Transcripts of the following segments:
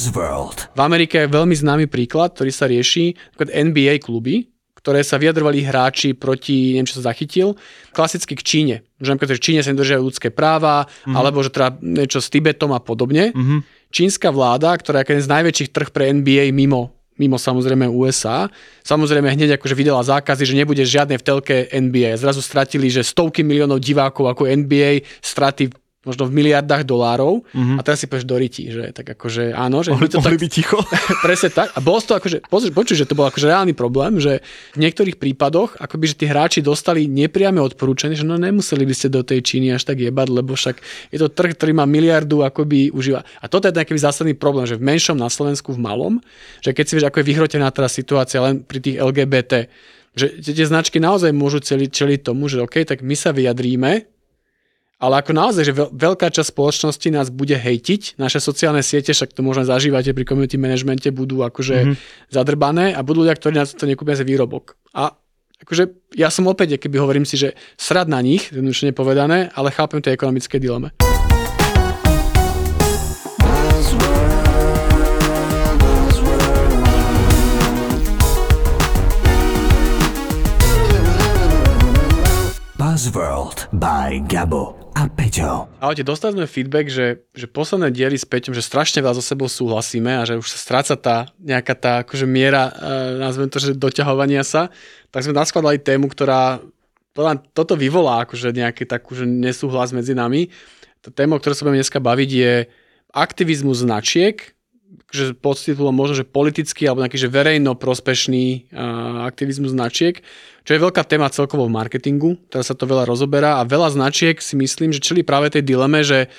Buzzworld. V Amerike je veľmi známy príklad, ktorý sa rieši, NBA kluby, ktoré sa vyjadrovali hráči proti, neviem, čo sa zachytil, klasicky k Číne. Že napríklad, že Číne sa nedržiajú ľudské práva, mm-hmm. alebo že teda niečo s Tibetom a podobne. Mm-hmm. Čínska vláda, ktorá je jeden z najväčších trh pre NBA mimo mimo samozrejme USA. Samozrejme hneď akože vydala zákazy, že nebude žiadne v telke NBA. Zrazu stratili, že stovky miliónov divákov ako NBA, straty možno v miliardách dolárov mm-hmm. a teraz si povieš do ryti, že tak akože áno, že mohli, to mohli tak, byť ticho. presne tak. A bolo to akože, počuj, že to bol akože reálny problém, že v niektorých prípadoch akoby, že tí hráči dostali nepriame odporúčanie, že no nemuseli by ste do tej Číny až tak jebať, lebo však je to trh, ktorý má miliardu akoby užíva. A toto je taký zásadný problém, že v menšom na Slovensku v malom, že keď si vieš, ako je vyhrotená teraz situácia len pri tých LGBT, že tie značky naozaj môžu čeliť tomu, že OK, tak my sa vyjadríme, ale ako naozaj, že veľká časť spoločnosti nás bude hejtiť, naše sociálne siete, však to možno zažívate pri community managemente, budú akože mm-hmm. zadrbané a budú ľudia, ktorí na to nekúpia za výrobok. A akože ja som opäť, keby hovorím si, že srad na nich, jednoducho nepovedané, ale chápem tie ekonomické dileme. Buzzworld by Gabo a Peťo. Ahojte, dostali sme feedback, že, že posledné diely s Peťom, že strašne veľa so sebou súhlasíme a že už sa stráca tá nejaká tá akože miera, e, nazvem to, že doťahovania sa, tak sme naskladali tému, ktorá podľa toto vyvolá akože nejaký takú, že nesúhlas medzi nami. Tá téma, o ktorej sa budeme dneska baviť, je aktivizmus značiek, že pod titulom možno, že politický alebo nejaký že verejno prospešný uh, aktivizmus značiek, čo je veľká téma celkovo v marketingu, teraz sa to veľa rozoberá a veľa značiek si myslím, že čili práve tej dileme, že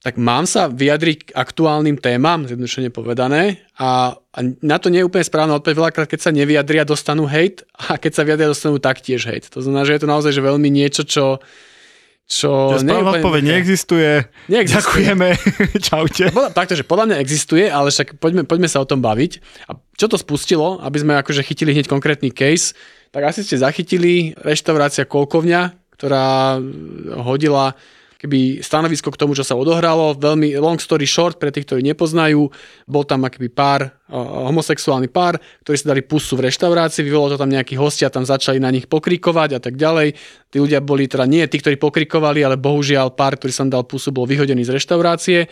tak mám sa vyjadriť k aktuálnym témam, zjednodušene povedané, a, a na to nie je úplne správna odpoveď. Veľakrát, keď sa nevyjadria, dostanú hate a keď sa vyjadria, dostanú taktiež hate. To znamená, že je to naozaj že veľmi niečo, čo čo... Ja správna odpoveď neexistuje. neexistuje. Ďakujeme. Čaute. Podľa, takto, že podľa mňa existuje, ale však poďme, poďme sa o tom baviť. A čo to spustilo, aby sme akože chytili hneď konkrétny case, tak asi ste zachytili reštaurácia Kolkovňa, ktorá hodila keby stanovisko k tomu, čo sa odohralo. Veľmi long story short, pre tých, ktorí nepoznajú, bol tam akýby pár, homosexuálny pár, ktorí si dali pusu v reštaurácii, vyvolalo to tam nejakí hostia, tam začali na nich pokrikovať a tak ďalej. Tí ľudia boli teda nie tí, ktorí pokrikovali, ale bohužiaľ pár, ktorý som dal pusu, bol vyhodený z reštaurácie.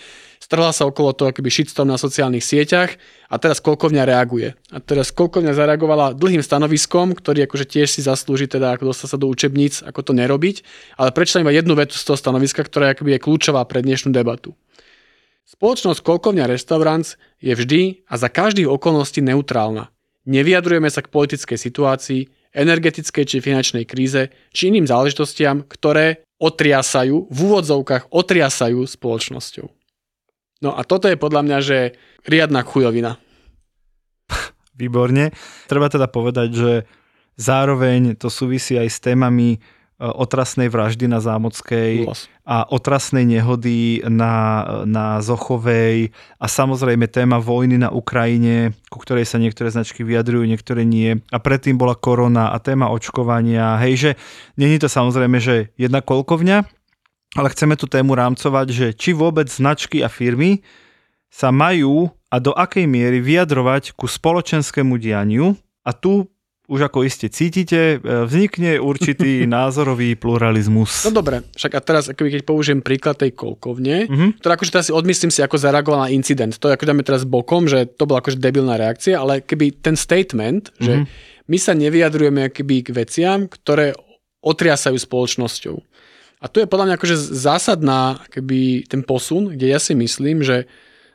Strhla sa okolo toho akýby shitstorm na sociálnych sieťach a teraz Kolkovňa reaguje. A teraz Kolkovňa zareagovala dlhým stanoviskom, ktorý akože tiež si zaslúži teda ako dostať sa do učebníc, ako to nerobiť, ale prečítam iba jednu vetu z toho stanoviska, ktorá akoby je kľúčová pre dnešnú debatu. Spoločnosť Kolkovňa Restaurants je vždy a za každých okolností neutrálna. Nevyjadrujeme sa k politickej situácii, energetickej či finančnej kríze, či iným záležitostiam, ktoré otriasajú, v úvodzovkách otriasajú spoločnosťou. No a toto je podľa mňa, že riadna chujovina. Výborne. Treba teda povedať, že zároveň to súvisí aj s témami e, otrasnej vraždy na Zámockej a otrasnej nehody na, na Zochovej a samozrejme téma vojny na Ukrajine, ku ktorej sa niektoré značky vyjadrujú, niektoré nie. A predtým bola korona a téma očkovania. Hej, že není to samozrejme, že jedna kolkovňa, ale chceme tú tému rámcovať, že či vôbec značky a firmy sa majú a do akej miery vyjadrovať ku spoločenskému dianiu a tu už ako iste cítite, e, vznikne určitý názorový pluralizmus. No dobre, však a teraz keď použijem príklad tej kolkovne, uh-huh. ktorá akože teraz si odmyslím si, ako zareagovala na incident. To ako dáme teraz bokom, že to bola akože debilná reakcia, ale keby ten statement, uh-huh. že mhm. my sa nevyjadrujeme keby k veciam, ktoré otriasajú spoločnosťou. A tu je podľa mňa akože zásadná keby ten posun, kde ja si myslím, že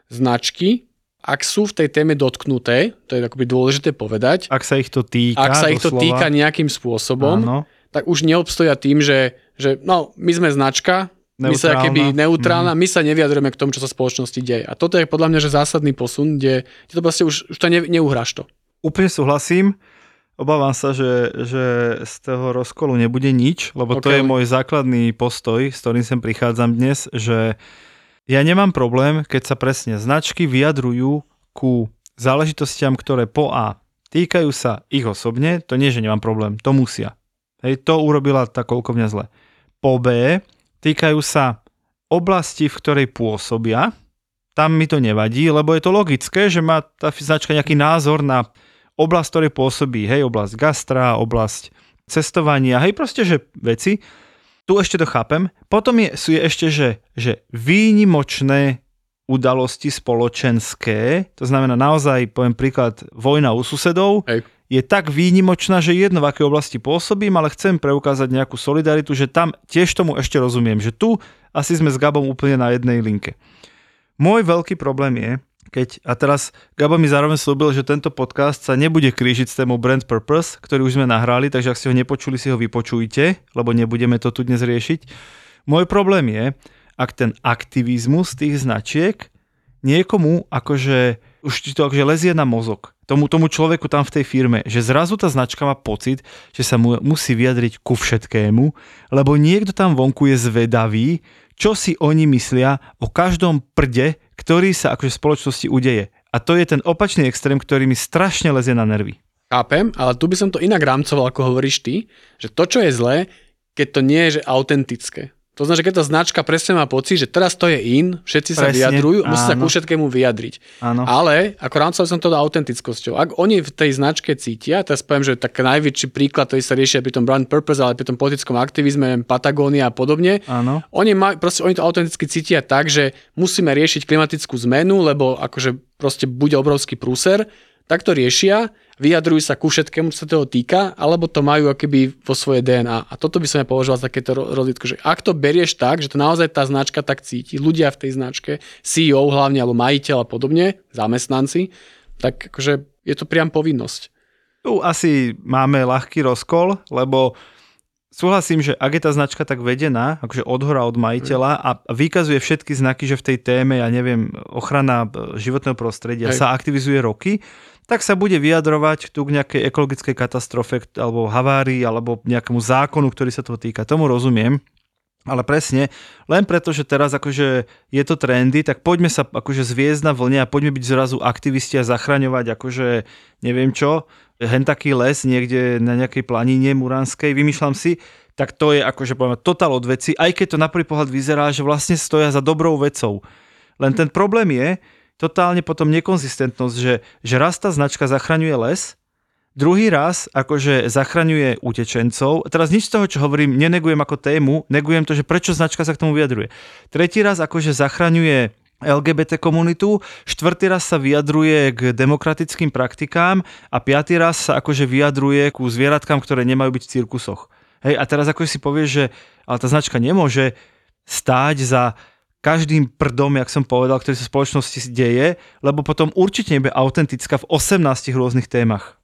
značky ak sú v tej téme dotknuté, to je akoby dôležité povedať, Ak sa ich to týka, ak sa ich to doslova, týka nejakým spôsobom, Áno. tak už neobstoja tým, že, že no, my sme značka, my sa Neutrálna. keby neutrálna, Mhm. my sa nevyjadrujeme k tomu, čo sa v spoločnosti deje. A toto je podľa mňa že zásadný posun, kde, kde to proste už, už to ne, neuhráš to. Úplne súhlasím. Obávam sa, že, že z toho rozkolu nebude nič, lebo to Ok. je môj základný postoj, s ktorým sem prichádzam dnes, že ja nemám problém, keď sa presne značky vyjadrujú ku záležitostiam, ktoré po A týkajú sa ich osobne, to nie, že nemám problém, to musia. Hej, to urobila tá koľkovňa zle. Po B týkajú sa oblasti, v ktorej pôsobia, tam mi to nevadí, lebo je to logické, že má tá značka nejaký názor na oblasť, ktorej pôsobí, hej, oblasť gastra, oblasť cestovania, hej, proste, že veci. Tu ešte to chápem. Potom je, sú je ešte, že, že výnimočné udalosti spoločenské, to znamená naozaj, poviem príklad, vojna u susedov, Hej. je tak výnimočná, že jedno v akej oblasti pôsobím, ale chcem preukázať nejakú solidaritu, že tam tiež tomu ešte rozumiem, že tu asi sme s Gabom úplne na jednej linke. Môj veľký problém je, keď, a teraz Gabo mi zároveň slúbil, že tento podcast sa nebude krížiť s témou Brand Purpose, ktorý už sme nahrali, takže ak ste ho nepočuli, si ho vypočujte, lebo nebudeme to tu dnes riešiť. Môj problém je, ak ten aktivizmus tých značiek niekomu akože už ti to akože lezie na mozog. Tomu, tomu človeku tam v tej firme, že zrazu tá značka má pocit, že sa mu musí vyjadriť ku všetkému, lebo niekto tam vonku je zvedavý, čo si oni myslia o každom prde, ktorý sa akože v spoločnosti udeje. A to je ten opačný extrém, ktorý mi strašne lezie na nervy. Chápem, ale tu by som to inak rámcoval, ako hovoríš ty, že to, čo je zlé, keď to nie je že autentické. To znamená, že keď tá značka presne má pocit, že teraz to je in, všetci sa Presne, vyjadrujú, musí sa áno. ku všetkému vyjadriť. Áno. Ale ako rámcoval som to autentickosťou. Ak oni v tej značke cítia, teraz poviem, že tak najväčší príklad, ktorý sa riešia pri tom brand purpose, ale pri tom politickom aktivizme, Patagónia a podobne, Áno. oni, maj, proste, oni to autenticky cítia tak, že musíme riešiť klimatickú zmenu, lebo akože proste bude obrovský prúser, tak to riešia, vyjadrujú sa ku všetkému, čo sa toho týka, alebo to majú akoby vo svoje DNA. A toto by som ja považoval za takéto ro- rozlitko, že ak to berieš tak, že to naozaj tá značka tak cíti, ľudia v tej značke, CEO hlavne, alebo majiteľ a podobne, zamestnanci, tak akože je to priam povinnosť. Tu asi máme ľahký rozkol, lebo súhlasím, že ak je tá značka tak vedená, akože od hora od majiteľa a vykazuje všetky znaky, že v tej téme, ja neviem, ochrana e, životného prostredia Hej. sa aktivizuje roky, tak sa bude vyjadrovať tu k nejakej ekologickej katastrofe alebo havárii alebo nejakému zákonu, ktorý sa toho týka. Tomu rozumiem. Ale presne, len preto, že teraz akože je to trendy, tak poďme sa akože zviezť na vlne a poďme byť zrazu aktivisti a zachraňovať akože neviem čo, hen taký les niekde na nejakej planine Muránskej, vymýšľam si, tak to je akože poviem, totál od veci, aj keď to na prvý pohľad vyzerá, že vlastne stoja za dobrou vecou. Len ten problém je totálne potom nekonzistentnosť, že, že raz tá značka zachraňuje les, Druhý raz akože zachraňuje utečencov. Teraz nič z toho, čo hovorím, nenegujem ako tému, negujem to, že prečo značka sa k tomu vyjadruje. Tretí raz akože zachraňuje LGBT komunitu, štvrtý raz sa vyjadruje k demokratickým praktikám a piatý raz sa akože vyjadruje ku zvieratkám, ktoré nemajú byť v cirkusoch. Hej, a teraz ako si povieš, že ale tá značka nemôže stáť za každým prdom, jak som povedal, ktorý sa v spoločnosti deje, lebo potom určite nebude autentická v 18 rôznych témach.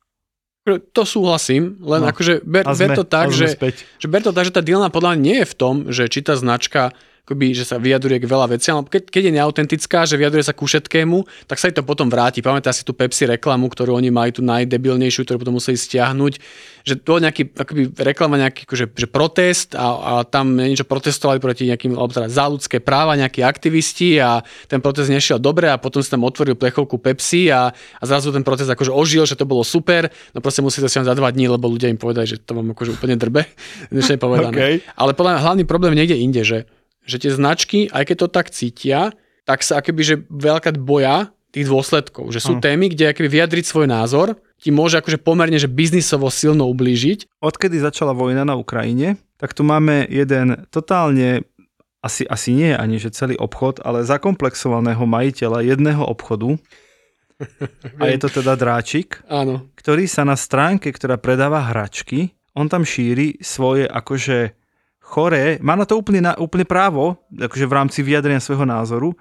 To súhlasím, len No. akože ber, A ber sme- to tak, sme že, späť. že ber to tak, že tá dilema podľa mňa nie je v tom, že či tá značka akoby, že sa vyjadruje k veľa veciam, lebo keď, keď je neautentická, že vyjadruje sa ku všetkému, tak sa jej to potom vráti. Pamätá si tú Pepsi reklamu, ktorú oni mali tú najdebilnejšiu, ktorú potom museli stiahnuť, že to nejaký akoby, reklama, nejaký akože, že protest a, a tam niečo protestovali proti nejakým, alebo teda za ľudské práva, nejakí aktivisti a ten protest nešiel dobre a potom si tam otvoril plechovku Pepsi a, a zrazu ten protest akože ožil, že to bolo super, no proste museli to stiahnuť za dva dní, lebo ľudia im povedali, že to vám akože úplne drbe, než povedané. Okay. Ale podľa mňa hlavný problém niekde inde, že, že tie značky, aj keď to tak cítia, tak sa akoby, že veľká boja tých dôsledkov. Že sú Áno. témy, kde akoby vyjadriť svoj názor ti môže akože pomerne, že biznisovo silno ublížiť. Odkedy začala vojna na Ukrajine, tak tu máme jeden totálne, asi, asi nie ani že celý obchod, ale zakomplexovaného majiteľa jedného obchodu, a je to teda Dráčik, Áno. ktorý sa na stránke, ktorá predáva hračky, on tam šíri svoje akože choré, má na to úplne, na, úplne právo, akože v rámci vyjadrenia svojho názoru,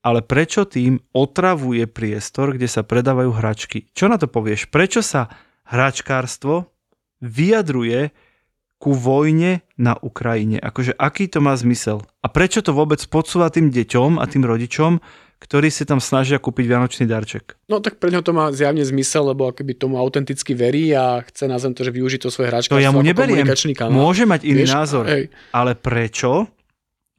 ale prečo tým otravuje priestor, kde sa predávajú hračky? Čo na to povieš? Prečo sa hračkárstvo vyjadruje ku vojne na Ukrajine? Akože aký to má zmysel? A prečo to vôbec podsúva tým deťom a tým rodičom, ktorí si tam snažia kúpiť vianočný darček. No tak pre ňo to má zjavne zmysel, lebo akoby tomu autenticky verí a chce na zem to, že využiť to svoje hračky. To ja mu neberiem. Môže mať iný Vieš, názor. Hej. Ale prečo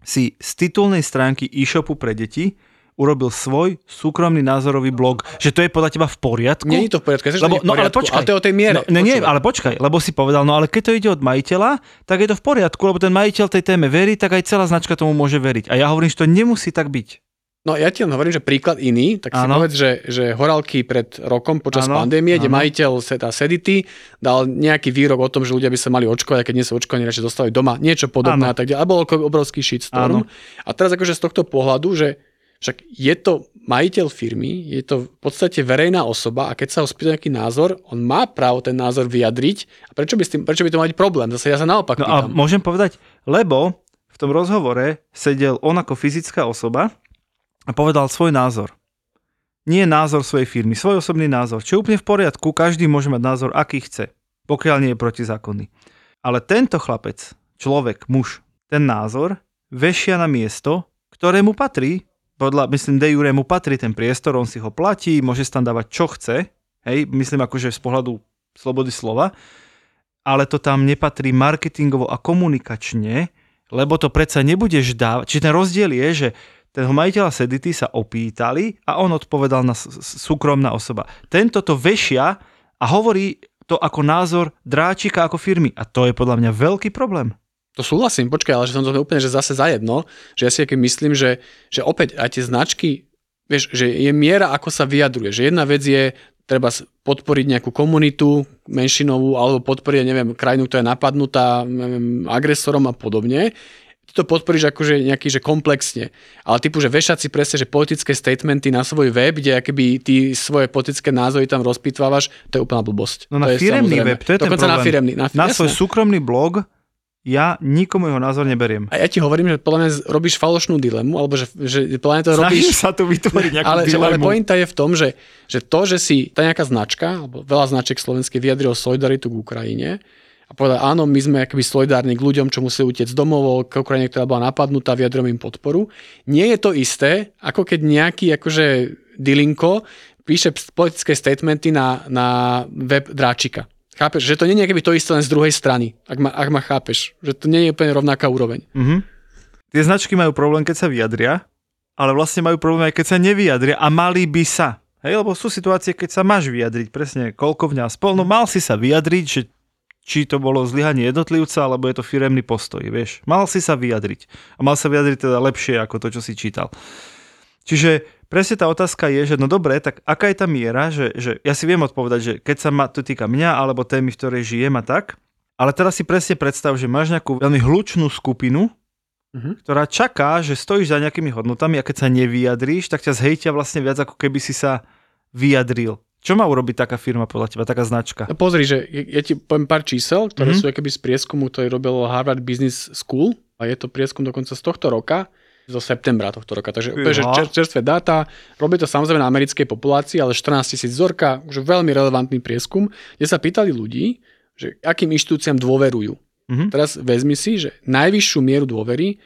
si z titulnej stránky e-shopu pre deti urobil svoj súkromný názorový blog, že to je podľa teba v poriadku? Nie je to v poriadku, lebo, v poriadku, no ale počkaj. Ale to je o tej miere. No, ne, nie, ale počkaj, lebo si povedal, no ale keď to ide od majiteľa, tak je to v poriadku, lebo ten majiteľ tej téme verí, tak aj celá značka tomu môže veriť. A ja hovorím, že to nemusí tak byť. No ja ti len hovorím, že príklad iný, tak si ano. povedz, že, že horálky pred rokom počas ano. pandémie, ano. kde majiteľ Seta Sedity dal nejaký výrok o tom, že ľudia by sa mali očkovať a keď nie sú očkovaní, radšej dostali doma niečo podobné ano. a tak ďalej. A bol obrovský shitstorm. Ano. A teraz akože z tohto pohľadu, že však je to majiteľ firmy, je to v podstate verejná osoba a keď sa ho spýta nejaký názor, on má právo ten názor vyjadriť. A prečo by, s tým, prečo by to mať problém? Zase ja sa naopak no pýtam. A môžem povedať, lebo v tom rozhovore sedel on ako fyzická osoba a povedal svoj názor. Nie názor svojej firmy, svoj osobný názor, čo je úplne v poriadku, každý môže mať názor, aký chce, pokiaľ nie je protizákonný. Ale tento chlapec, človek, muž, ten názor vešia na miesto, ktoré mu patrí, podľa, myslím, de jure mu patrí ten priestor, on si ho platí, môže tam dávať čo chce, hej, myslím akože z pohľadu slobody slova, ale to tam nepatrí marketingovo a komunikačne, lebo to predsa nebudeš dávať. Čiže ten rozdiel je, že ten majiteľa Sedity sa opýtali a on odpovedal na súkromná osoba. Tento to vešia a hovorí to ako názor dráčika ako firmy. A to je podľa mňa veľký problém. To súhlasím, počkaj, ale že som to úplne že zase zajedno, že ja si myslím, že, že opäť aj tie značky, vieš, že je miera, ako sa vyjadruje. Že jedna vec je, treba podporiť nejakú komunitu menšinovú alebo podporiť, neviem, krajinu, ktorá je napadnutá neviem, agresorom a podobne ty to podporíš akože nejaký, že komplexne. Ale typu, že vešať si presne, že politické statementy na svoj web, kde akoby ty svoje politické názory tam rozpitvávaš, to je úplná blbosť. No na to firemný web, to je ten problém. na firemný. Na, na svoj súkromný blog ja nikomu jeho názor neberiem. A ja ti hovorím, že podľa mňa robíš falošnú dilemu, alebo že, že podľa mňa to robíš... Snažím sa tu vytvoriť nejakú ale, dilemu. Ale pointa je v tom, že, že to, že si tá nejaká značka, alebo veľa značiek slovenských vyjadrilo solidaritu k Ukrajine, a povedať, áno, my sme akoby solidárni k ľuďom, čo museli utiecť domov, k Ukrajine, ktorá bola napadnutá, vyjadrujem im podporu. Nie je to isté, ako keď nejaký akože dilinko píše politické statementy na, na web dráčika. Chápeš, že to nie je nejaké to isté len z druhej strany, ak ma, ak ma chápeš. Že to nie je úplne rovnaká úroveň. Mm-hmm. Tie značky majú problém, keď sa vyjadria, ale vlastne majú problém aj keď sa nevyjadria a mali by sa. Hej, lebo sú situácie, keď sa máš vyjadriť, presne koľko v spol, no mal si sa vyjadriť, že či to bolo zlyhanie jednotlivca, alebo je to firemný postoj, vieš. Mal si sa vyjadriť. A mal sa vyjadriť teda lepšie ako to, čo si čítal. Čiže presne tá otázka je, že no dobre, tak aká je tá miera, že, že ja si viem odpovedať, že keď sa ma to týka mňa, alebo témy, v ktorej žijem a tak, ale teraz si presne predstav, že máš nejakú veľmi hlučnú skupinu, mm-hmm. ktorá čaká, že stojíš za nejakými hodnotami a keď sa nevyjadríš, tak ťa zhejtia vlastne viac, ako keby si sa vyjadril. Čo má urobiť taká firma podľa teba, taká značka? No pozri, že ja ti poviem pár čísel, ktoré mm-hmm. sú akoby z prieskumu, ktorý robil Harvard Business School a je to prieskum dokonca z tohto roka, zo septembra tohto roka. Takže úplne, že čer, čerstvé dáta. Robí to samozrejme na americkej populácii, ale 14 tisíc vzorka, už veľmi relevantný prieskum, kde sa pýtali ľudí, že akým inštitúciám dôverujú. Mm-hmm. Teraz vezmi si, že najvyššiu mieru dôvery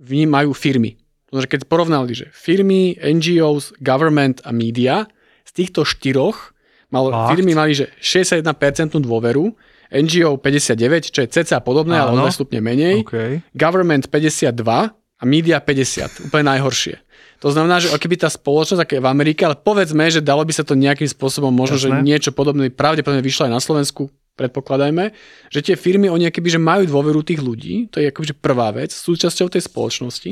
v ní majú firmy. Keď porovnali, že firmy, NGOs, government a media, z týchto štyroch mal, firmy mali že 61% dôveru, NGO 59, čo je cca podobné, Áno. ale stupne menej, okay. government 52 a media 50, úplne najhoršie. To znamená, že keby tá spoločnosť, aké je v Amerike, ale povedzme, že dalo by sa to nejakým spôsobom, možno, Jasné. že niečo podobné pravdepodobne vyšlo aj na Slovensku, predpokladajme, že tie firmy, oni akoby, že majú dôveru tých ľudí, to je akoby prvá vec, súčasťou tej spoločnosti.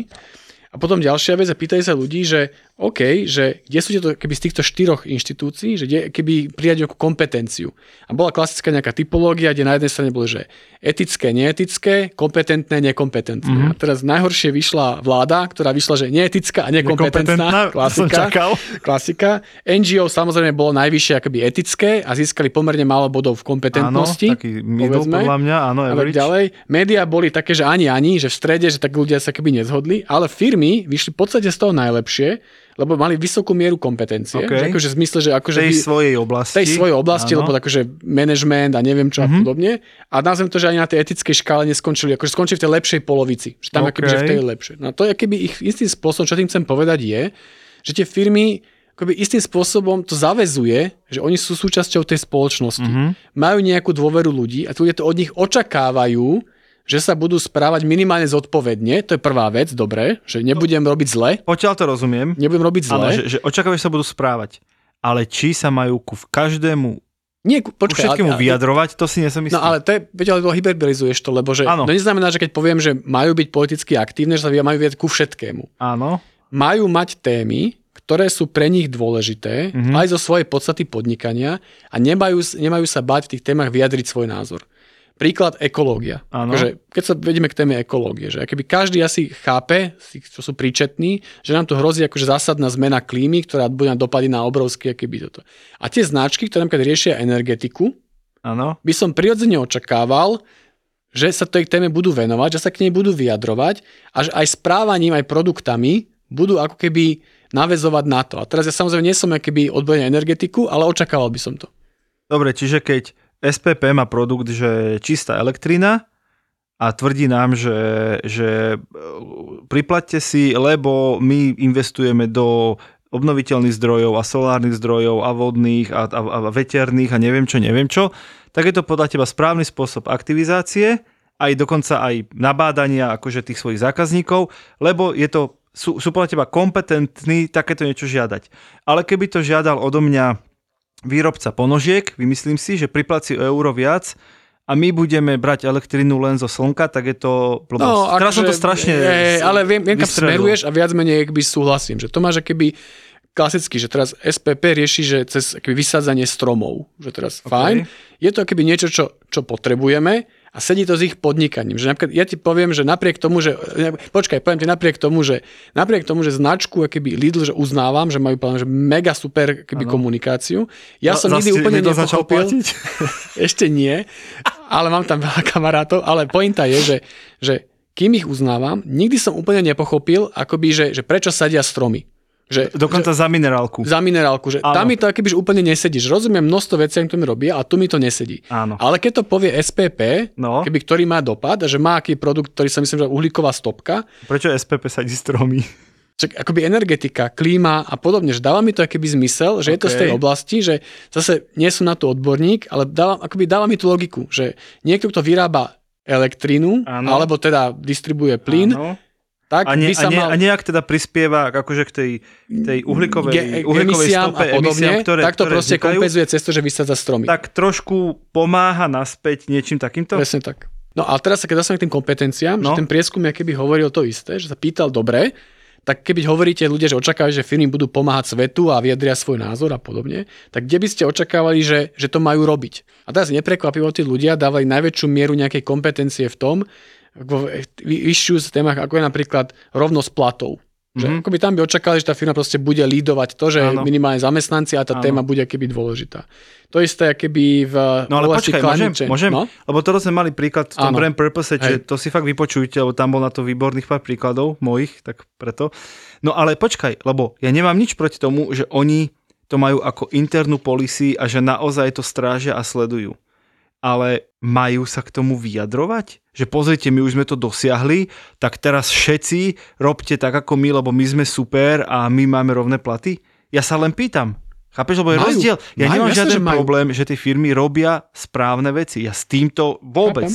A potom ďalšia vec, a pýtajú sa ľudí, že OK, že kde sú tieto, keby z týchto štyroch inštitúcií, že kde, keby prijať nejakú kompetenciu. A bola klasická nejaká typológia, kde na jednej strane bolo, že etické, neetické, kompetentné, nekompetentné. Mm-hmm. A teraz najhoršie vyšla vláda, ktorá vyšla, že neetická a nekompetentná. Klasika. klasika. NGO samozrejme bolo najvyššie akoby etické a získali pomerne málo bodov v kompetentnosti. Áno, taký middle, podľa mňa, áno, ďalej. Média boli také, že ani ani, že v strede, že tak ľudia sa keby nezhodli, ale firmy firmy vyšli v podstate z toho najlepšie, lebo mali vysokú mieru kompetencie. OK. Že akože v zmysle, že akože tej vy- svojej oblasti. tej svojej oblasti, Áno. lebo akože management a neviem čo Mhm. a podobne. A nazvem to, že ani na tej etickej škále neskončili, akože skončili v tej lepšej polovici. Že tam OK. akoby, že v tej lepšej. No to je keby ich istým spôsobom, čo tým chcem povedať je, že tie firmy akoby istým spôsobom to zavezuje, že oni sú súčasťou tej spoločnosti. Mhm. Majú nejakú dôveru ľudí a tí ľudia to od nich očakávajú, že sa budú správať minimálne zodpovedne. To je prvá vec, dobre, že nebudem robiť zle, Potiaľ to rozumiem. nebudem robiť zle. Áno, že, že očakávajú, že sa budú správať. Ale či sa majú ku každému, Nie, počkaj, všetkému ale- vyjadrovať, to si nesom istý. No ale to je, veď, ale to hyperbolizuješ to, lebo že, Áno. to neznamená, že keď poviem, že majú byť politicky aktívne, že sa majú viesť ku všetkému. Áno. Majú mať témy, ktoré sú pre nich dôležité, Mhm. mm-hmm. aj zo svojej podstaty podnikania a nemajú, nemajú sa bať v tých témach vyjadriť svoj názor. Príklad ekológia. Áno. Akože, keď sa vedeme k téme ekológie, že keby každý asi chápe, čo sú príčetní, že nám tu hrozí akože zásadná zmena klímy, ktorá bude mať dopady na obrovské keby toto. A tie značky, ktoré napríklad riešia energetiku, Áno. by som prirodzene očakával, že sa tej téme budú venovať, že sa k nej budú vyjadrovať a že aj správaním, aj produktami budú ako keby navezovať na to. A teraz ja samozrejme nie som keby odborný na energetiku, ale očakával by som to. Dobre, čiže keď SPP má produkt, že čistá elektrina a tvrdí nám, že, že e, priplatte si, lebo my investujeme do obnoviteľných zdrojov a solárnych zdrojov a vodných a, a, a veterných a neviem čo, neviem čo, tak je to podľa teba správny spôsob aktivizácie, aj dokonca aj nabádania akože tých svojich zákazníkov, lebo je to, sú, sú podľa teba kompetentní takéto niečo žiadať. Ale keby to žiadal odo mňa výrobca ponožiek, vymyslím si, že pripláci o euro viac a my budeme brať elektrinu len zo slnka, tak je to blbosť. Teraz som to strašne No, Je, ale viem, viem kam smeruješ a viac menej keby súhlasím, že to máš keby klasicky, že teraz SPP rieši, že cez keby vysádzanie stromov, že teraz okay. fajn. Je to keby niečo, čo, čo potrebujeme a sedí to s ich podnikaním. Že napríklad ja ti poviem, že napriek tomu, že počkaj, poviem ti napriek tomu, že napriek tomu, že značku keby Lidl, že uznávam, že majú poviem, že mega super keby komunikáciu. Ja som No, nikdy zase úplne nepochopil. Ešte nie, ale mám tam veľa kamarátov, ale pointa je, že, že kým ich uznávam, nikdy som úplne nepochopil, akoby, že, že prečo sadia stromy. Že, Dokonca za minerálku. že, za minerálku, že Áno. tam mi to akoby, že úplne nesedí. Že rozumiem množstvo vecí, ktoré mi robia, a tu mi to nesedí. Áno. Ale keď to povie SPP, No. keby, ktorý má dopad, že má aký produkt, ktorý sa myslím, že uhlíková stopka, Prečo SPP sadí stromy? Čak, akoby energetika, klíma a podobne, že dáva mi to akýby zmysel, že je to z tej oblasti, že zase nie som na to odborník, ale dáva, akoby dáva mi tú logiku, že niekto, kto vyrába elektrínu, Áno. alebo teda distribuje plyn, Áno. Tak A, nie, by sa a, nie, mal a nejak teda prispieva akože k tej, tej uhlíkovej, ge- uhlíkovej emisiám stope, a podobne, emisiám, ktoré, tak to ktoré proste vznikajú, kompenzuje cez to, že vysádza stromy. tak trošku pomáha naspäť niečím takýmto? Presne tak. No a teraz sa keď dostaneme k tým kompetenciám, no. Že ten prieskum je keby hovoril to isté, že sa pýtal dobre, tak keby hovoríte ľudia, že očakávajú, že firmy budú pomáhať svetu a vyjadria svoj názor a podobne, tak kde by ste očakávali, že, že to majú robiť? A teraz neprekvapivo tí ľudia dávali najväčšiu mieru nejakej kompetencie v tom, vo vyššiu z témach, ako je napríklad rovnosť platov. Že Mhm. mm-hmm. akoby tam by očakali, že tá firma proste bude lídovať to, že Áno. minimálne zamestnanci a tá Áno. téma bude keby dôležitá. To isté, keby v No ale počkaj, môžem, môžem? No? Lebo toto sme mali príklad v tom Áno. brand purpose, že to si fakt vypočujte, lebo tam bol na to výborných pár príkladov mojich, tak preto. No ale počkaj, lebo ja nemám nič proti tomu, že oni to majú ako internú policy a že naozaj to strážia a sledujú. Ale majú sa k tomu vyjadrovať? Že pozrite, my už sme to dosiahli, tak teraz všetci robte tak ako my, lebo my sme super a my máme rovné platy? Ja sa len pýtam. Chápeš, lebo je Majú. rozdiel. Ja Majú, nemám jasné, žiaden že majú. problém, že tie firmy robia správne veci. Ja s týmto vôbec.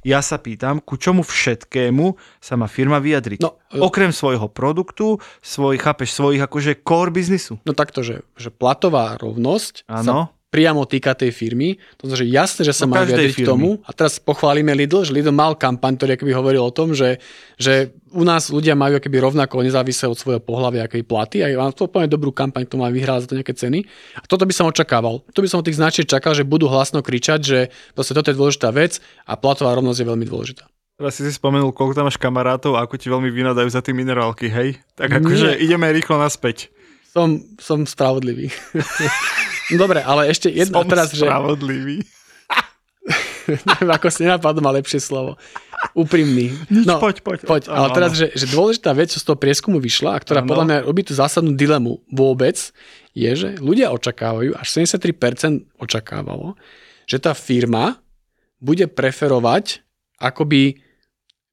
Ja sa pýtam, ku čomu všetkému sa má firma vyjadriť. No, e- Okrem svojho produktu, svoj, chápeš, svojich akože core biznisu. No takto, že, že platová rovnosť sa Áno. Priamo týka tej firmy. To znamená, že jasné, že sa No má vyjadriť k tomu. A teraz pochválime Lidl, že Lidl mal kampaň, ktorý akoby hovoril o tom, že, že u nás ľudia majú akoby rovnako nezávisle od svojho pohľavia akoby platy. A mám to úplne dobrú kampaň, ktorú má vyhrala za to nejaké ceny. A toto by som očakával. To by som od tých značiek čakal, že budú hlasno kričať, že proste toto je dôležitá vec a platová rovnosť je veľmi dôležitá. Teraz si si spomenul, koľko tam máš kamarátov a ako ti veľmi vynadajú za tie minerálky, hej? Tak akože ideme rýchlo naspäť. Som, som spravodlivý. No Dobre, ale ešte jedna Som teraz, že... spravodlivý. Neviem, ako si nenapadlo ma lepšie slovo. úprimný. No, poď, poď. poď. Ale Áno, teraz, že, že dôležitá vec, čo z toho prieskumu vyšla, a ktorá Áno. podľa mňa robí tú zásadnú dilemu vôbec, je, že ľudia očakávajú, až 73% očakávalo, že tá firma bude preferovať akoby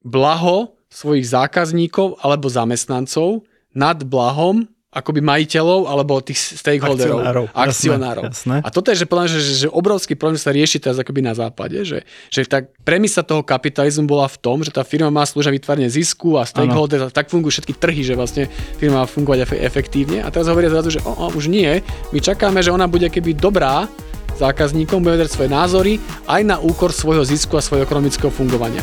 blaho svojich zákazníkov alebo zamestnancov nad blahom akoby majiteľov alebo tých stakeholderov, Akcionárov. Jasné, akcionárov. jasné. A toto je, že podľa že, že, obrovský problém sa rieši teraz akoby na západe, že, že tá premisa toho kapitalizmu bola v tom, že tá firma má slúžiť vytvárne zisku a stakeholder, a tak fungujú všetky trhy, že vlastne firma má fungovať efe- efektívne. A teraz hovoria zrazu, že o, o, už nie, my čakáme, že ona bude keby dobrá zákazníkom, bude vedieť svoje názory aj na úkor svojho zisku a svojho ekonomického fungovania.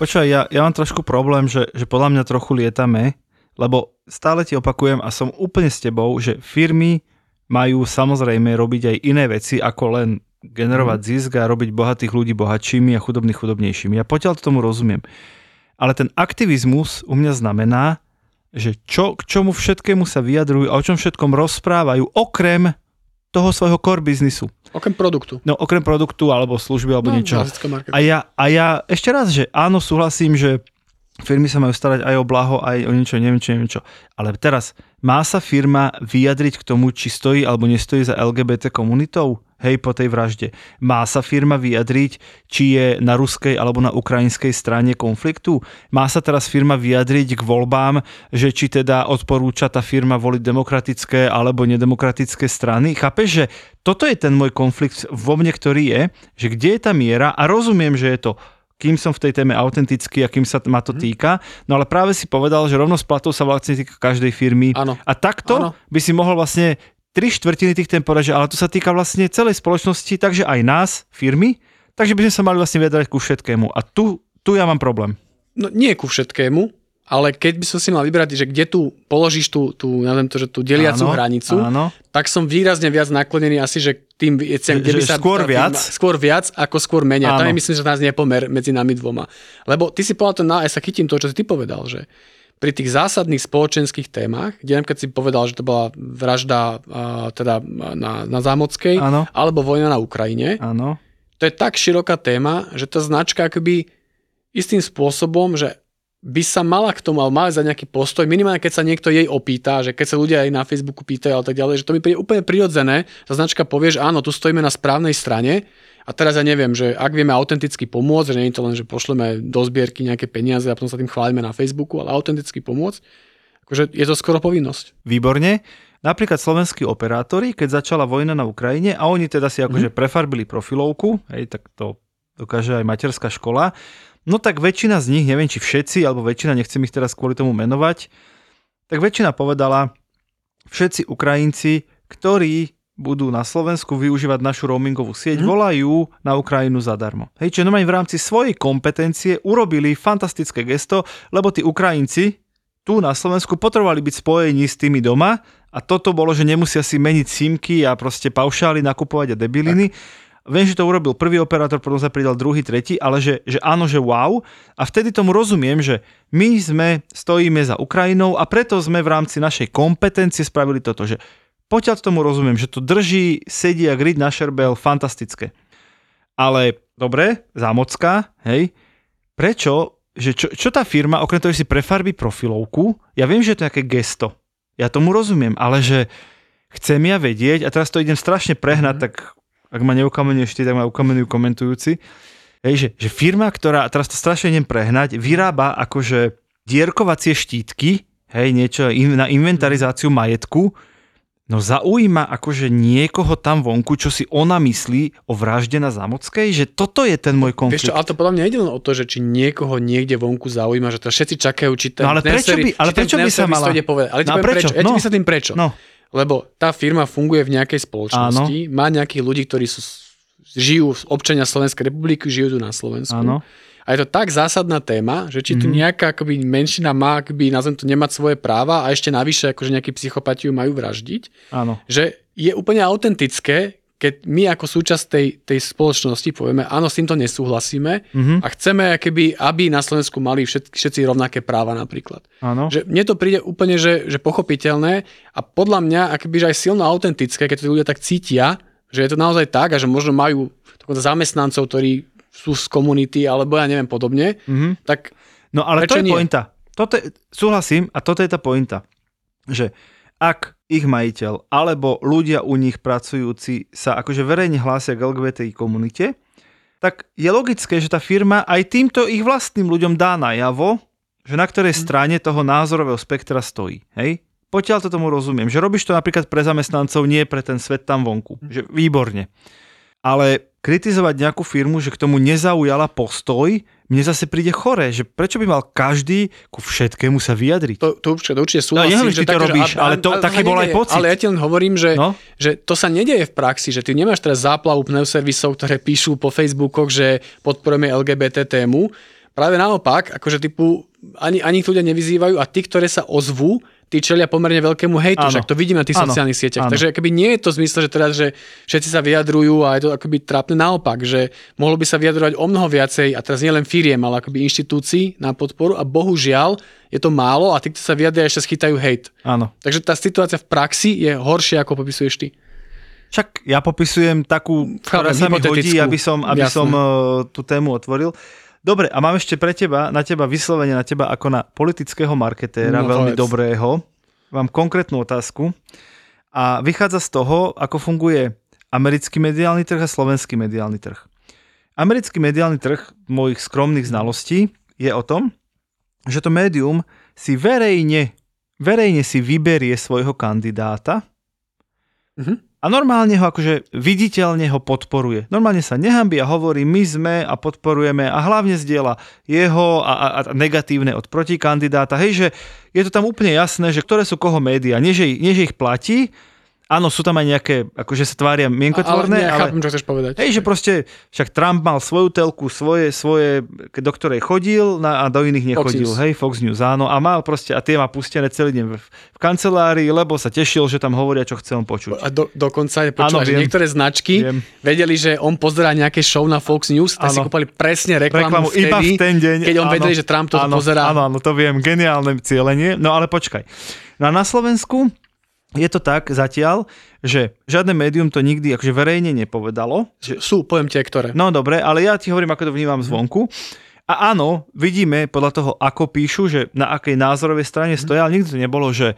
Počúvaj, ja, ja mám trošku problém, že, že podľa mňa trochu lietame, lebo stále ti opakujem a som úplne s tebou, že firmy majú samozrejme robiť aj iné veci, ako len generovať zisk a robiť bohatých ľudí bohatšími a chudobných chudobnejšími. Ja potiaľ tomu rozumiem. Ale ten aktivizmus u mňa znamená, že čo, k čomu všetkému sa vyjadrujú a o čom všetkom rozprávajú, okrem toho svojho core biznisu. Okrem produktu. No okrem produktu alebo služby alebo No, niečo. A ja, a ja ešte raz, že áno, súhlasím, že firmy sa majú starať aj o blaho, aj o niečo, neviem čo, neviem čo. Ale teraz, má sa firma vyjadriť k tomu, či stojí alebo nestojí za LGBT komunitou? Hej, po tej vražde. Má sa firma vyjadriť, či je na ruskej alebo na ukrajinskej strane konfliktu? Má sa teraz firma vyjadriť k voľbám, že či teda odporúča tá firma voliť demokratické alebo nedemokratické strany? Chápeš, že toto je ten môj konflikt vo mne, ktorý je, že kde je tá miera a rozumiem, že je to kým som v tej téme autentický a kým sa ma Mhm. to týka. No ale práve si povedal, že rovnosť platov sa vlastne týka každej firmy. Áno. A takto Áno. by si mohol vlastne tri štvrtiny tých tém povedať, že ale to sa týka vlastne celej spoločnosti, takže aj nás, firmy, takže by sme sa mali vlastne vyjadrať ku všetkému. A tu, tu ja mám problém. No nie ku všetkému, ale keď by som si mal vybrať, že kde tu položíš tú, tú, nazvem to, že tú deliacu Áno, hranicu, áno. tak som výrazne viac naklonený asi, že tým veciam, kde by sa... skôr tá viac? skôr viac ako skôr menej. A Tam Áno. je myslím, že nás nepomer medzi nami dvoma. Lebo ty si povedal to, na, ja sa chytím toho, čo si ty povedal, že pri tých zásadných spoločenských témach, kde napríklad si povedal, že to bola vražda a, teda na, na Zámockej, Áno. alebo vojna na Ukrajine, Áno. to je tak široká téma, že tá značka akoby istým spôsobom, že by sa mala k tomu, ale mala za nejaký postoj, minimálne keď sa niekto jej opýta, že keď sa ľudia aj na Facebooku pýtajú a tak ďalej, že to mi príde úplne prirodzené, tá značka povie, že áno, tu stojíme na správnej strane a teraz ja neviem, že ak vieme autenticky pomôcť, že nie je to len, že pošleme do zbierky nejaké peniaze a potom sa tým chválime na Facebooku, ale autenticky pomôcť, akože je to skoro povinnosť. Výborne. Napríklad slovenskí operátori, keď začala vojna na Ukrajine a oni teda si akože prefarbili profilovku, hej, tak to dokáže aj materská škola, no tak väčšina z nich, neviem či všetci, alebo väčšina, nechcem ich teraz kvôli tomu menovať, tak väčšina povedala, všetci Ukrajinci, ktorí budú na Slovensku využívať našu roamingovú sieť, volajú na Ukrajinu zadarmo. Hej, čiže normálne v rámci svojej kompetencie urobili fantastické gesto, lebo tí Ukrajinci tu na Slovensku potrebovali byť spojení s tými doma a toto bolo, že nemusia si meniť simky a proste paušály nakupovať a debiliny. Viem, že to urobil prvý operátor, potom sa pridal druhý, tretí, ale že, že áno, že wow. A vtedy tomu rozumiem, že my sme, stojíme za Ukrajinou a preto sme v rámci našej kompetencie spravili toto, že poťaľ tomu rozumiem, že to drží, sedí a grid na šerbel, fantastické. Ale dobre, zámocka, hej, prečo, že čo, čo tá firma, okrem toho, že si prefarbí profilovku, ja viem, že to je nejaké gesto, ja tomu rozumiem, ale že chcem ja vedieť, a teraz to idem strašne prehnať, mm-hmm. tak ak ma neukamenuješ ty, tak ma ukamenujú komentujúci, hej, že, že firma, ktorá, teraz to strašne idem prehnať, vyrába akože dierkovacie štítky, hej, niečo in, na inventarizáciu majetku, no zaujíma akože niekoho tam vonku, čo si ona myslí o vražde na Zamockej, že toto je ten môj konflikt. Vieš čo, ale to podľa mňa nejde len o to, že či niekoho niekde vonku zaujíma, že to všetci čakajú, či ten No ale prečo by- ale prečo by sa mala- povedať. Ale No prečo? prečo. Ja ti No. vysvetlím prečo. No, Lebo tá firma funguje v nejakej spoločnosti, má nejakých ľudí, ktorí sú, žijú, občania Slovenskej republiky, žijú tu na Slovensku. áno. A je to tak zásadná téma, že či tu Mhm. nejaká akoby menšina má, akoby, nazvem to, nemať svoje práva a ešte navyše akože nejakí psychopatiu majú vraždiť, Áno. že je úplne autentické, keď my ako súčasť tej, tej spoločnosti povieme, áno, s týmto nesúhlasíme Mhm. a chceme, akoby, aby na Slovensku mali všetci, všetci rovnaké práva napríklad. Áno. Že mne to príde úplne, že, že pochopiteľné a podľa mňa akoby, že aj silno autentické, keď to ľudia tak cítia, že je to naozaj tak a že možno majú zamestnancov, ktorí sú z komunity, alebo ja neviem podobne, Mhm. tak No ale to je nie? pointa. Toto je, súhlasím a toto je tá pointa. Že ak ich majiteľ alebo ľudia u nich pracujúci sa akože verejne hlásia k LGBTI komunite, tak je logické, že tá firma aj týmto ich vlastným ľuďom dá najavo, že na ktorej strane toho názorového spektra stojí. Hej? Potiaľ to tomu rozumiem. Že robíš to napríklad pre zamestnancov, nie pre ten svet tam vonku. Že výborne. Ale kritizovať nejakú firmu, že k tomu nezaujala postoj, mne zase príde chore, že prečo by mal každý ku všetkému sa vyjadriť. to, to, určite, to určite No, súhlasím. nehovorím, že ty to také, robíš, ale to- sa taký bol aj pocit. Ale ja ti len hovorím, že, No. že to sa nedieje v praxi, že ty nemáš teraz záplavu pneuservisov, ktoré píšu po Facebookoch, že podporujeme LGBT tému. Práve naopak, akože typu ani, ani ich ľudia nevyzývajú a tí, ktoré sa ozvú, tí čelia pomerne veľkému hejtu, Áno. však to vidíme na tých sociálnych sieťach. Áno. Takže akoby nie je to zmysel, že teraz, že všetci sa vyjadrujú a je to akoby trápne naopak, že mohlo by sa vyjadrovať o mnoho viacej a teraz nielen firiem, ale akoby inštitúcií na podporu a bohužiaľ je to málo a tí, ktorí sa vyjadria, ešte schytajú hejt. Áno. Takže tá situácia v praxi je horšia, ako popisuješ ty. Však ja popisujem takú, ktorá sa mi hodí, aby som, aby Jasné. som uh, tú tému otvoril. Dobre, a mám ešte pre teba, na teba vyslovene na teba ako na politického marketéra, No, veľmi povedz. dobrého. Mám konkrétnu otázku a vychádza z toho, ako funguje americký mediálny trh a slovenský mediálny trh. Americký mediálny trh mojich skromných znalostí je o tom, že to médium si verejne, verejne si vyberie svojho kandidáta Mhm. A normálne ho akože viditeľne ho podporuje. Normálne sa nehambí a hovorí, my sme a podporujeme a hlavne zdieľa jeho a, a, a negatívne od protikandidáta. Hej, že je to tam úplne jasné, že ktoré sú koho médiá. Nie, že, nie, že ich platí, áno, sú tam aj nejaké, akože sa tvária mienkotvorné, ale, ale, chápem, čo chceš povedať. Hej, že proste, však Trump mal svoju telku, svoje, svoje, do ktorej chodil na, a do iných nechodil. News. Hej, Fox News, áno. A mal proste, a tie má pustené celý deň v, v kancelárii, lebo sa tešil, že tam hovoria, čo chce on počuť. A do, dokonca je počúva, Áno, že viem. niektoré značky Viem. vedeli, že on pozerá nejaké show na Fox News, tak si kúpali presne reklamu, reklamu iba v vtedy, ten deň. keď on áno, vedeli, že Trump áno, pozerá. Áno, áno, to viem, geniálne cieľenie. No ale počkaj. No a na Slovensku je to tak zatiaľ, že žiadne médium to nikdy akože verejne nepovedalo. Že, Sú, poviem tie, ktoré. no dobre, ale ja ti hovorím, ako to vnímam zvonku. A áno, vidíme podľa toho, ako píšu, že na akej názorovej strane stoja, ale nikdy to nebolo, že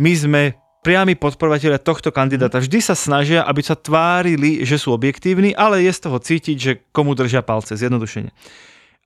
my sme priami podporovateľia tohto kandidáta. Vždy sa snažia, aby sa tvárili, že sú objektívni, ale je z toho cítiť, že komu držia palce, zjednodušene.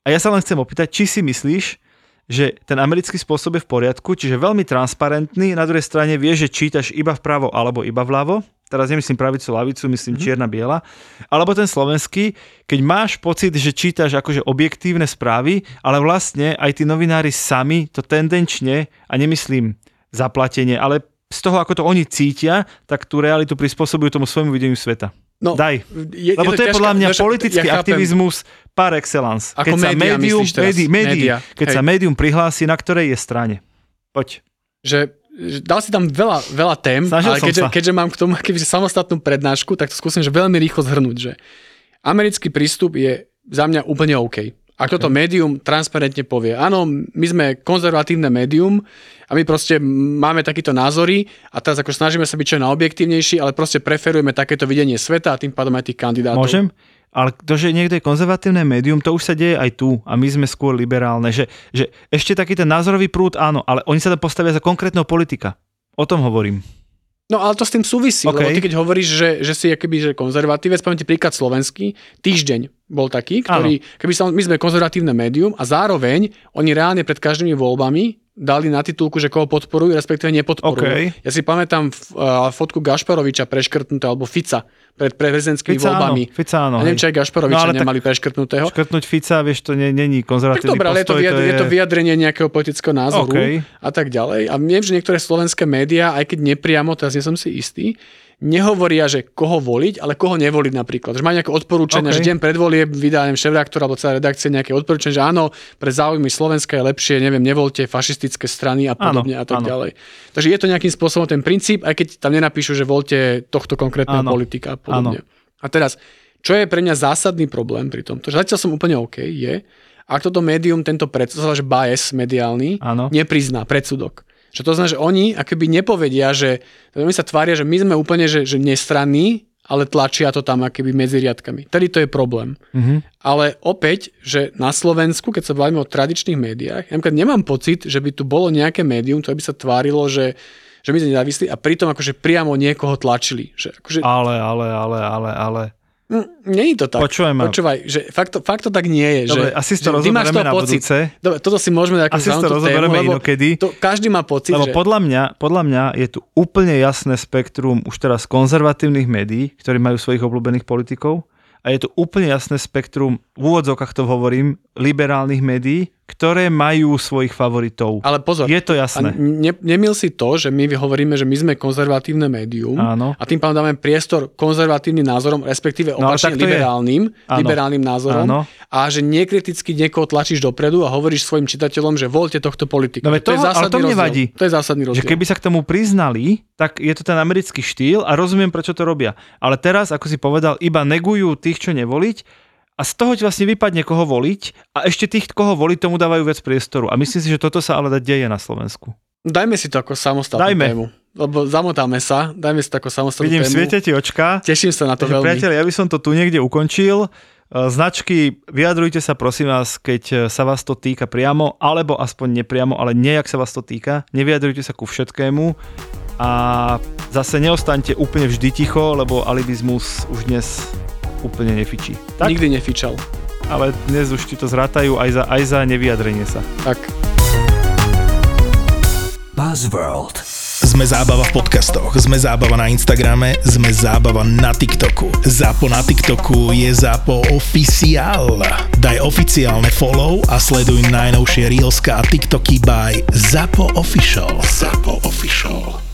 A ja sa len chcem opýtať, či si myslíš, že ten americký spôsob je v poriadku, čiže veľmi transparentný, na druhej strane vie, že čítaš iba vpravo alebo iba vľavo, teraz nemyslím pravicu, lavicu, myslím mm-hmm. čierna, biela, alebo ten slovenský, keď máš pocit, že čítaš akože objektívne správy, ale vlastne aj tí novinári sami to tendenčne, a nemyslím zaplatenie, ale z toho, ako to oni cítia, tak tú realitu prispôsobujú tomu svojmu videniu sveta. No, Daj. Je, Lebo to je ťažká- podľa mňa vieš, politický ja chápem. aktivizmus par excellence. Ako keď sa médiá médium, médi, médi, Média, keď hej. sa médium prihlási, na ktorej je strane. Poď. že, že dal si tam veľa, veľa tém, Snažil ale keďže, sa. keďže mám k tomu kebyže samostatnú prednášku, tak to skúsim že veľmi rýchlo zhrnúť, že americký prístup je za mňa úplne OK. Ak toto médium transparentne povie, áno, my sme konzervatívne médium a my proste máme takýto názory a teraz ako snažíme sa byť čo najobjektívnejší, ale proste preferujeme takéto videnie sveta a tým pádom aj tých kandidátov. Môžem? Ale to, že niekto je konzervatívne médium, to už sa deje aj tu a my sme skôr liberálne. Že, že ešte taký ten názorový prúd, áno, ale oni sa tam postavia za konkrétneho politika. O tom hovorím. No ale to s tým súvisí, OK. okay. lebo ty keď hovoríš, že, že si akoby, že konzervatívec, poviem ti príklad slovenský, týždeň bol taký, ktorý, keby sa, my sme konzervatívne médium a zároveň oni reálne pred každými voľbami dali na titulku, že koho podporujú, respektíve nepodporujú. OK. Ja si pamätám uh, fotku Gašparoviča preškrtnuté, alebo Fica pred prezidentskými Fica áno, voľbami. Fica áno, a neviem, či aj Gašparoviča No, tak- nemali preškrtnutého. Škrtnúť Fica, vieš, to nie- není Tak konzervatívny dobre, ale je to, postoj. vyjadr- je to vyjadrenie nejakého politického názoru OK. a tak ďalej. A viem, že niektoré slovenské médiá, aj keď nepriamo, teraz nie som si istý, nehovoria, že koho voliť, ale koho nevoliť napríklad. Že majú nejaké odporúčania, OK. že deň pred volie vydá neviem, alebo celá redakcia nejaké odporúčania, že áno, pre záujmy Slovenska je lepšie, neviem, nevolte fašistické strany a podobne a tak áno. ďalej. Takže je to nejakým spôsobom ten princíp, aj keď tam nenapíšu, že volte tohto konkrétneho Áno. politika a podobne. A teraz, čo je pre mňa zásadný problém pri tomto, že zatiaľ som úplne OK, je, ak toto médium, tento predsudok, že bias mediálny, Áno. neprizná predsudok. Že to znamená, že oni akoby nepovedia, že oni sa tvária, že my sme úplne že, že nestranní ale tlačia to tam akoby medzi riadkami. Tedy to je problém. Mm-hmm. Ale opäť, že na Slovensku, keď sa bavíme o tradičných médiách, ja nemám pocit, že by tu bolo nejaké médium, ktoré by sa tvárilo, že že my sme nezávislí a pritom akože priamo niekoho tlačili. Že akože... Ale, ale, ale, ale, ale. Není to tak. Ma. Počúvaj, že fakt to, fakt to tak nie je. Dobre, že, asi si to že rozoberieme na pocit. budúce. Dobre, toto si môžeme dať Asi si to tému, rozoberieme lebo inokedy. To, každý má pocit, Lebo že... podľa mňa, podľa mňa je tu úplne jasné spektrum už teraz konzervatívnych médií, ktorí majú svojich obľúbených politikov a je tu úplne jasné spektrum, v úvodzokách to hovorím, liberálnych médií, ktoré majú svojich favoritov. Ale pozor, Je to jasné. Ne, nemil si to, že my hovoríme, že my sme konzervatívne médium Áno. a tým pádom dáme priestor konzervatívnym názorom, respektíve No, ale opačne je. liberálnym, Áno. liberálnym názorom Áno. a že nekriticky niekoho tlačíš dopredu a hovoríš svojim čitateľom, že voľte tohto politika. No to je toho- ale zásadný to mne vadí. To je zásadný rozdiel. Že keby sa k tomu priznali, tak je to ten americký štýl a rozumiem, prečo to robia. Ale teraz, ako si povedal, iba negujú tých, čo nevoliť a z toho ti vlastne vypadne, koho voliť a ešte tých, koho voliť, tomu dávajú viac priestoru. A myslím si, že toto sa ale deje na Slovensku. Dajme si to ako samostatnú Dajme. tému. Lebo zamotáme sa, dajme si to ako samostatnú Vidím, tému. sviete ti očka. Teším sa na to Takže veľmi. priatelia, ja by som to tu niekde ukončil. E, Značky, vyjadrujte sa prosím vás, keď sa vás to týka priamo, alebo aspoň nepriamo, ale nejak sa vás to týka. Nevyjadrujte sa ku všetkému a zase neostaňte úplne vždy ticho, lebo alibizmus už dnes úplne nefičí. Tak, Nikdy nefičal. ale dnes už ti to zrátajú aj za, aj za nevyjadrenie sa. Tak. Buzzworld. Sme zábava v podcastoch, sme zábava na Instagrame, sme zábava na TikToku. Zapo na TikToku je Zapo oficiál. Daj oficiálne follow a sleduj najnovšie Reelska a TikToky by Zapo Official. Zapo Official.